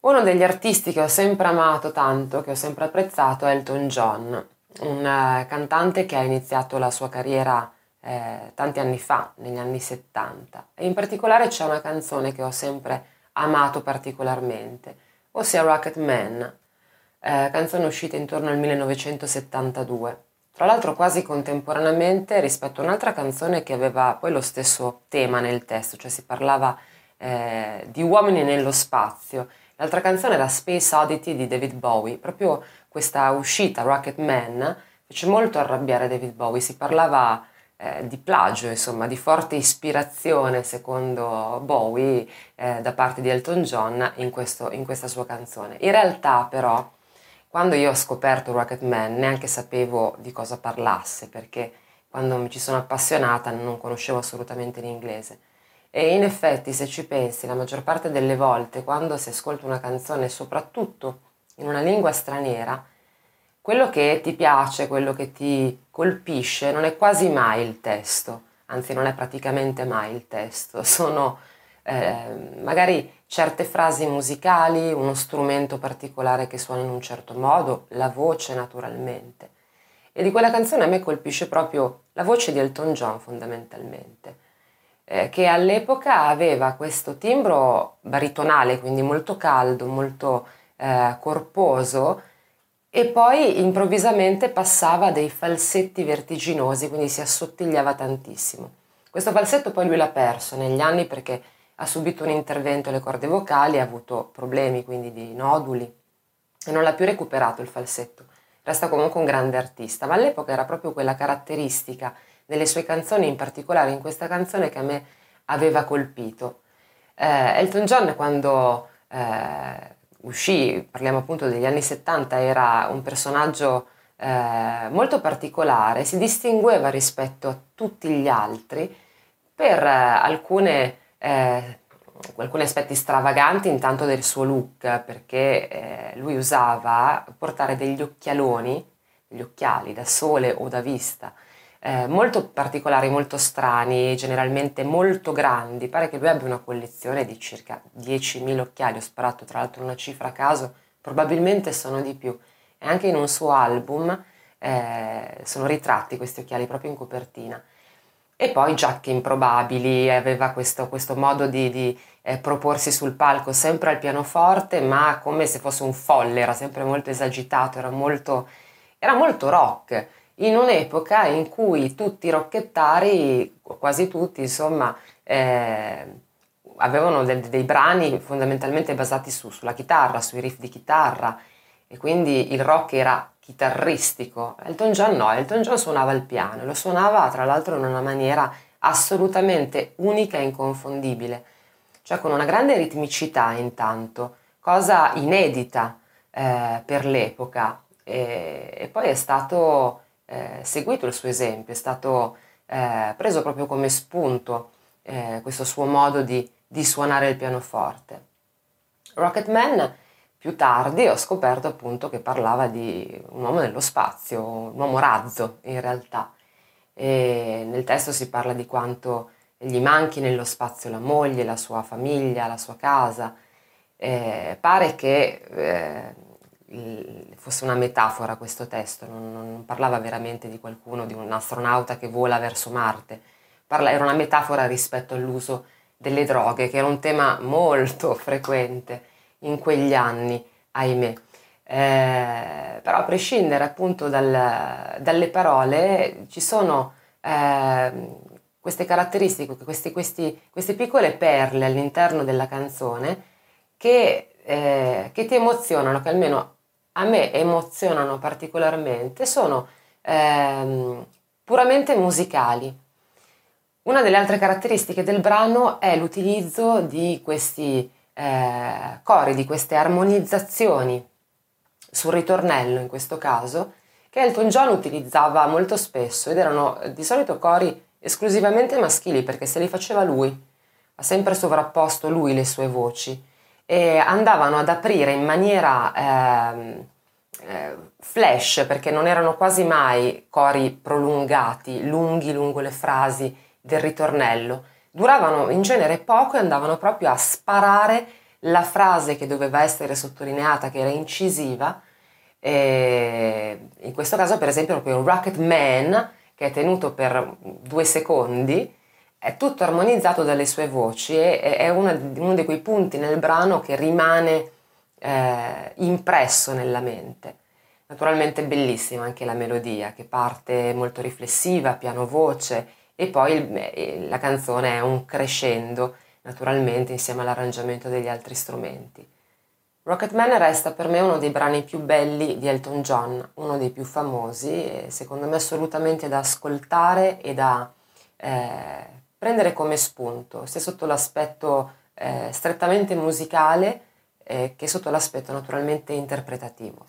Uno degli artisti che ho sempre amato tanto, che ho sempre apprezzato, è Elton John, un uh, cantante che ha iniziato la sua carriera eh, tanti anni fa, negli anni 70. E in particolare c'è una canzone che ho sempre amato particolarmente, ossia Rocket Man, eh, canzone uscita intorno al 1972. Tra l'altro quasi contemporaneamente rispetto a un'altra canzone che aveva poi lo stesso tema nel testo, cioè si parlava eh, di uomini nello spazio L'altra canzone era Space Oddity di David Bowie, proprio questa uscita, Rocket Man, fece molto arrabbiare David Bowie, si parlava eh, di plagio, insomma, di forte ispirazione, secondo Bowie, eh, da parte di Elton John in, questo, in questa sua canzone. In realtà, però, quando io ho scoperto Rocket Man, neanche sapevo di cosa parlasse, perché quando mi ci sono appassionata non conoscevo assolutamente l'inglese. E in effetti, se ci pensi, la maggior parte delle volte, quando si ascolta una canzone, soprattutto in una lingua straniera, quello che ti piace, quello che ti colpisce, non è quasi mai il testo, anzi non è praticamente mai il testo, sono eh, magari certe frasi musicali, uno strumento particolare che suona in un certo modo, la voce naturalmente. E di quella canzone a me colpisce proprio la voce di Elton John fondamentalmente eh, che all'epoca aveva questo timbro baritonale, quindi molto caldo, molto eh, corposo, e poi improvvisamente passava dei falsetti vertiginosi, quindi si assottigliava tantissimo. Questo falsetto poi lui l'ha perso negli anni perché ha subito un intervento alle corde vocali, ha avuto problemi quindi di noduli e non l'ha più recuperato il falsetto. Resta comunque un grande artista, ma all'epoca era proprio quella caratteristica nelle sue canzoni, in particolare in questa canzone che a me aveva colpito. Eh, Elton John quando eh, uscì, parliamo appunto degli anni 70, era un personaggio eh, molto particolare, si distingueva rispetto a tutti gli altri per eh, alcune, eh, alcuni aspetti stravaganti intanto del suo look, perché eh, lui usava portare degli occhialoni, degli occhiali da sole o da vista, eh, molto particolari, molto strani, generalmente molto grandi. Pare che lui abbia una collezione di circa 10.000 occhiali, ho sparato tra l'altro una cifra a caso, probabilmente sono di più. E anche in un suo album eh, sono ritratti questi occhiali proprio in copertina. E poi giacche improbabili, aveva questo, questo modo di, di eh, proporsi sul palco sempre al pianoforte, ma come se fosse un folle, era sempre molto esagitato, era molto, era molto rock in un'epoca in cui tutti i rocchettari, quasi tutti, insomma, eh, avevano del, dei brani fondamentalmente basati su, sulla chitarra, sui riff di chitarra e quindi il rock era chitarristico. Elton John no, Elton John suonava il piano, lo suonava tra l'altro in una maniera assolutamente unica e inconfondibile, cioè con una grande ritmicità intanto, cosa inedita eh, per l'epoca e, e poi è stato eh, seguito il suo esempio, è stato eh, preso proprio come spunto eh, questo suo modo di, di, suonare il pianoforte. Rocketman più tardi ho scoperto appunto che parlava di un uomo nello spazio, un uomo razzo in realtà. E nel testo si parla di quanto gli manchi nello spazio la moglie, la sua famiglia, la sua casa. Eh, pare che eh, fosse una metafora questo testo, non, non, parlava veramente di qualcuno, di un astronauta che vola verso Marte, Parla, era una metafora rispetto all'uso delle droghe, che era un tema molto frequente in quegli anni, ahimè. Eh, però a prescindere appunto dal, dalle parole ci sono eh, queste caratteristiche, questi, questi, queste piccole perle all'interno della canzone che, eh, che ti emozionano, che almeno a me emozionano particolarmente sono ehm, puramente musicali. Una delle altre caratteristiche del brano è l'utilizzo di questi eh, cori, di queste armonizzazioni sul ritornello in questo caso, che Elton John utilizzava molto spesso ed erano di solito cori esclusivamente maschili perché se li faceva lui, ha sempre sovrapposto lui le sue voci e andavano ad aprire in maniera eh, eh, flash, perché non erano quasi mai cori prolungati, lunghi lungo le frasi del ritornello, duravano in genere poco e andavano proprio a sparare la frase che doveva essere sottolineata, che era incisiva, in questo caso per esempio proprio Rocket Man, che è tenuto per due secondi, è tutto armonizzato dalle sue voci e è una, uno di quei punti nel brano che rimane eh, impresso nella mente. Naturalmente bellissima anche la melodia che parte molto riflessiva, piano voce e poi il, la canzone è un crescendo naturalmente insieme all'arrangiamento degli altri strumenti. Rocketman resta per me uno dei brani più belli di Elton John, uno dei più famosi e secondo me assolutamente da ascoltare e da eh, prendere come spunto, sia sotto l'aspetto eh, strettamente musicale eh, che sotto l'aspetto naturalmente interpretativo.